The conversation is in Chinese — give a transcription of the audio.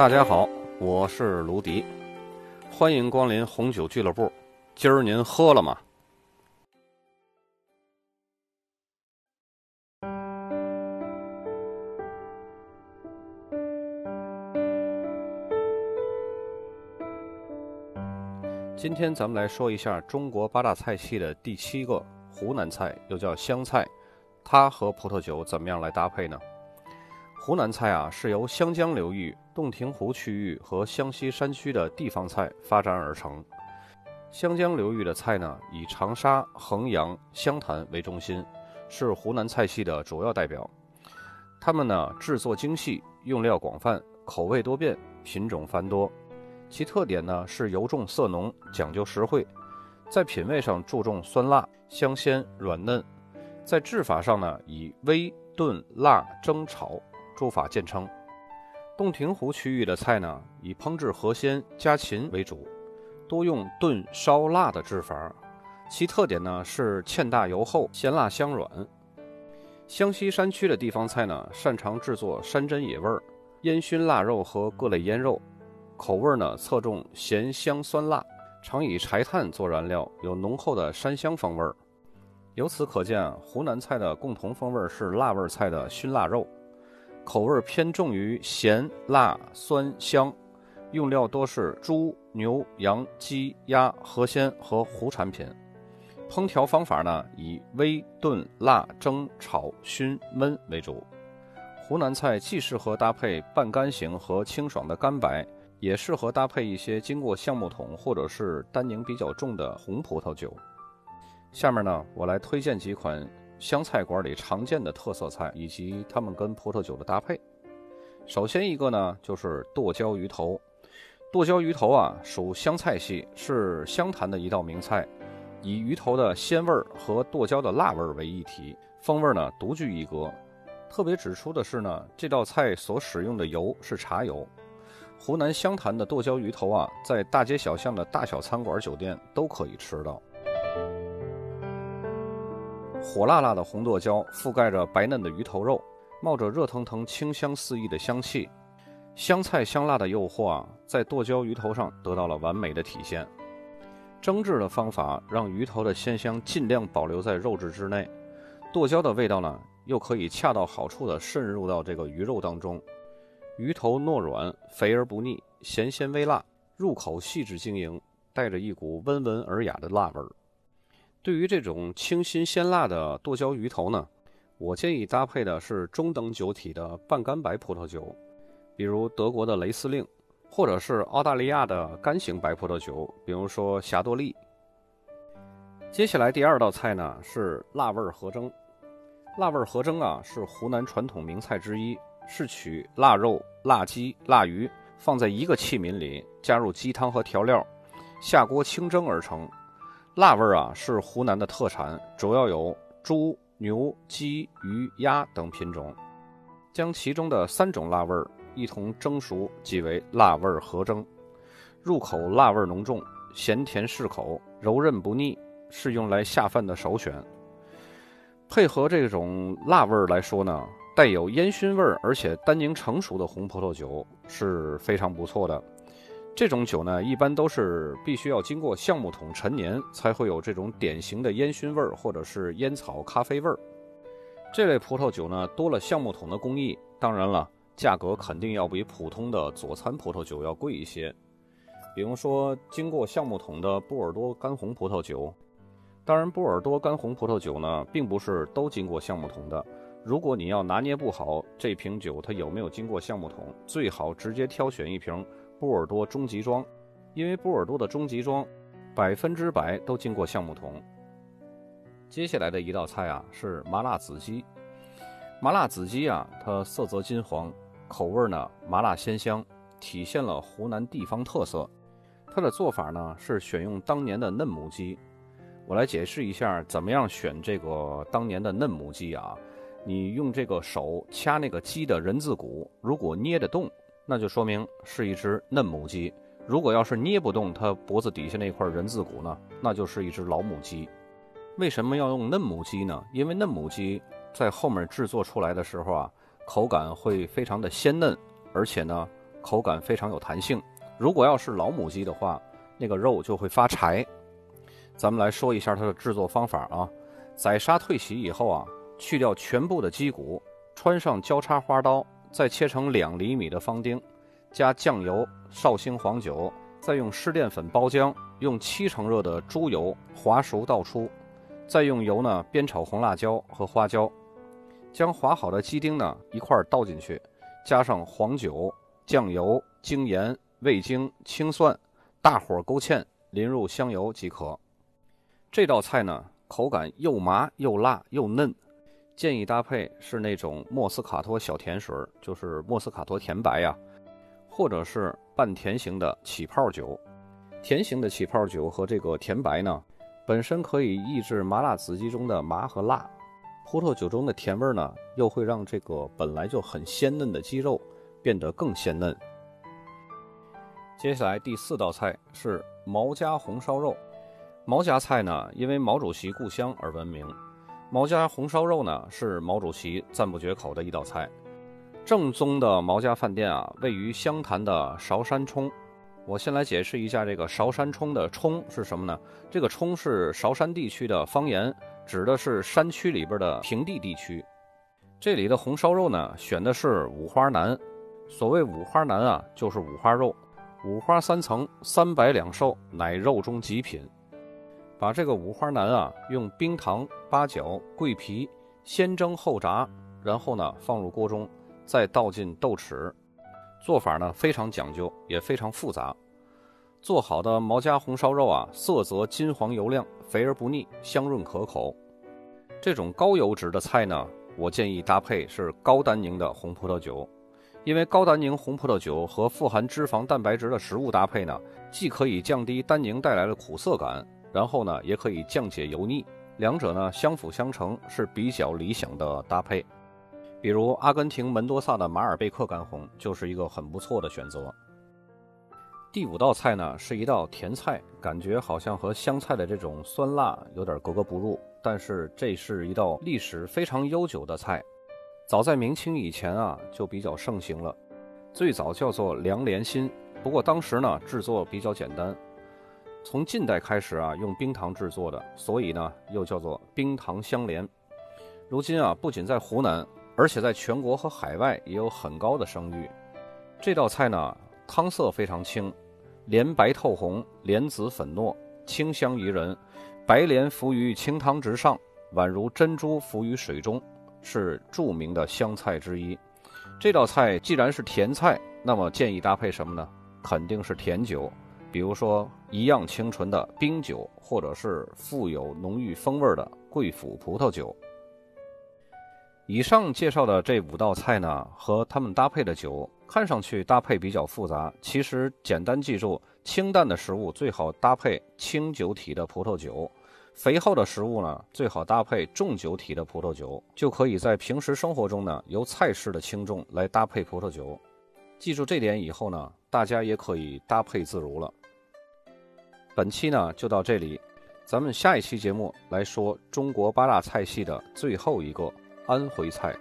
大家好，我是卢迪，欢迎光临红酒俱乐部。今儿您喝了吗？今天咱们来说一下中国八大菜系的第七个湖南菜，又叫湘菜，它和葡萄酒怎么样来搭配呢？湖南菜啊，是由湘江流域、洞庭湖区域和湘西山区的地方菜发展而成。湘江流域的菜呢，以长沙、衡阳、湘潭为中心，是湖南菜系的主要代表。它们呢，制作精细，用料广泛，口味多变，品种繁多。其特点呢是油重色浓，讲究实惠，在品味上注重酸辣、香鲜、软嫩，在制法上呢以煨、炖、辣、蒸、炒诸法见称。洞庭湖区域的菜呢以烹制河鲜、家禽为主，多用炖、烧、辣的制法，其特点呢是芡大油厚，咸辣香软。湘西山区的地方菜呢擅长制作山珍野味儿、烟熏腊肉和各类腌肉。口味呢侧重咸香酸辣，常以柴炭做燃料，有浓厚的山香风味儿。由此可见，湖南菜的共同风味是辣味菜的熏腊肉，口味偏重于咸辣酸香，用料多是猪、牛、羊、鸡、鸭、河鲜和湖产品。烹调方法呢以煨、炖、辣、蒸、炒、熏、焖为主。湖南菜既适合搭配半干型和清爽的干白。也适合搭配一些经过橡木桶或者是单宁比较重的红葡萄酒。下面呢，我来推荐几款湘菜馆里常见的特色菜以及它们跟葡萄酒的搭配。首先一个呢，就是剁椒鱼头。剁椒鱼头啊，属湘菜系，是湘潭的一道名菜，以鱼头的鲜味儿和剁椒的辣味儿为一体，风味呢独具一格。特别指出的是呢，这道菜所使用的油是茶油。湖南湘潭的剁椒鱼头啊，在大街小巷的大小餐馆、酒店都可以吃到。火辣辣的红剁椒覆盖着白嫩的鱼头肉，冒着热腾腾、清香四溢的香气。香菜香辣的诱惑啊，在剁椒鱼头上得到了完美的体现。蒸制的方法让鱼头的鲜香尽量保留在肉质之内，剁椒的味道呢，又可以恰到好处地渗入到这个鱼肉当中。鱼头糯软，肥而不腻，咸鲜微辣，入口细致晶莹，带着一股温文尔雅的辣味儿。对于这种清新鲜辣的剁椒鱼头呢，我建议搭配的是中等酒体的半干白葡萄酒，比如德国的雷司令，或者是澳大利亚的干型白葡萄酒，比如说霞多丽。接下来第二道菜呢是辣味合蒸。辣味合蒸啊，是湖南传统名菜之一。是取腊肉、腊鸡、腊鱼放在一个器皿里，加入鸡汤和调料，下锅清蒸而成。腊味儿啊是湖南的特产，主要有猪、牛、鸡、鱼、鸭等品种。将其中的三种腊味儿一同蒸熟，即为腊味儿合蒸。入口辣味浓重，咸甜适口，柔韧不腻，是用来下饭的首选。配合这种辣味儿来说呢。带有烟熏味儿，而且单宁成熟的红葡萄酒是非常不错的。这种酒呢，一般都是必须要经过橡木桶陈年，才会有这种典型的烟熏味儿，或者是烟草咖啡味儿。这类葡萄酒呢，多了橡木桶的工艺，当然了，价格肯定要比普通的佐餐葡萄酒要贵一些。比如说，经过橡木桶的波尔多干红葡萄酒，当然，波尔多干红葡萄酒呢，并不是都经过橡木桶的。如果你要拿捏不好这瓶酒它有没有经过橡木桶，最好直接挑选一瓶波尔多中级装，因为波尔多的中级装百分之百都经过橡木桶。接下来的一道菜啊是麻辣子鸡，麻辣子鸡啊它色泽金黄，口味呢麻辣鲜香，体现了湖南地方特色。它的做法呢是选用当年的嫩母鸡，我来解释一下怎么样选这个当年的嫩母鸡啊。你用这个手掐那个鸡的人字骨，如果捏得动，那就说明是一只嫩母鸡；如果要是捏不动它脖子底下那块人字骨呢，那就是一只老母鸡。为什么要用嫩母鸡呢？因为嫩母鸡在后面制作出来的时候啊，口感会非常的鲜嫩，而且呢，口感非常有弹性。如果要是老母鸡的话，那个肉就会发柴。咱们来说一下它的制作方法啊。宰杀退洗以后啊，去掉全部的鸡骨，穿上交叉花刀，再切成两厘米的方丁，加酱油、绍兴黄酒，再用湿淀粉包浆，用七成热的猪油滑熟倒出，再用油呢煸炒红辣椒和花椒，将划好的鸡丁呢一块倒进去，加上黄酒、酱油、精盐、味精、青蒜，大火勾芡，淋入香油即可。这道菜呢。口感又麻又辣又嫩，建议搭配是那种莫斯卡托小甜水，就是莫斯卡托甜白呀，或者是半甜型的起泡酒。甜型的起泡酒和这个甜白呢，本身可以抑制麻辣子鸡中的麻和辣，葡萄酒中的甜味呢，又会让这个本来就很鲜嫩的鸡肉变得更鲜嫩。接下来第四道菜是毛家红烧肉。毛家菜呢，因为毛主席故乡而闻名。毛家红烧肉呢，是毛主席赞不绝口的一道菜。正宗的毛家饭店啊，位于湘潭的韶山冲。我先来解释一下这个韶山冲的“冲”是什么呢？这个“冲”是韶山地区的方言，指的是山区里边的平地地区。这里的红烧肉呢，选的是五花腩。所谓五花腩啊，就是五花肉，五花三层，三白两瘦，乃肉中极品。把这个五花腩啊，用冰糖、八角、桂皮先蒸后炸，然后呢放入锅中，再倒进豆豉。做法呢非常讲究，也非常复杂。做好的毛家红烧肉啊，色泽金黄油亮，肥而不腻，香润可口。这种高油脂的菜呢，我建议搭配是高单宁的红葡萄酒，因为高单宁红葡萄酒和富含脂肪、蛋白质的食物搭配呢，既可以降低单宁带来的苦涩感。然后呢，也可以降解油腻，两者呢相辅相成是比较理想的搭配。比如阿根廷门多萨的马尔贝克干红就是一个很不错的选择。第五道菜呢是一道甜菜，感觉好像和湘菜的这种酸辣有点格格不入，但是这是一道历史非常悠久的菜，早在明清以前啊就比较盛行了。最早叫做凉莲心，不过当时呢制作比较简单。从近代开始啊，用冰糖制作的，所以呢又叫做冰糖相连。如今啊，不仅在湖南，而且在全国和海外也有很高的声誉。这道菜呢，汤色非常清，莲白透红，莲子粉糯，清香宜人。白莲浮于清汤之上，宛如珍珠浮于水中，是著名的湘菜之一。这道菜既然是甜菜，那么建议搭配什么呢？肯定是甜酒。比如说，一样清纯的冰酒，或者是富有浓郁风味的贵腐葡萄酒。以上介绍的这五道菜呢，和它们搭配的酒，看上去搭配比较复杂，其实简单记住：清淡的食物最好搭配清酒体的葡萄酒，肥厚的食物呢最好搭配重酒体的葡萄酒，就可以在平时生活中呢，由菜式的轻重来搭配葡萄酒。记住这点以后呢，大家也可以搭配自如了。本期呢就到这里，咱们下一期节目来说中国八大菜系的最后一个安徽菜。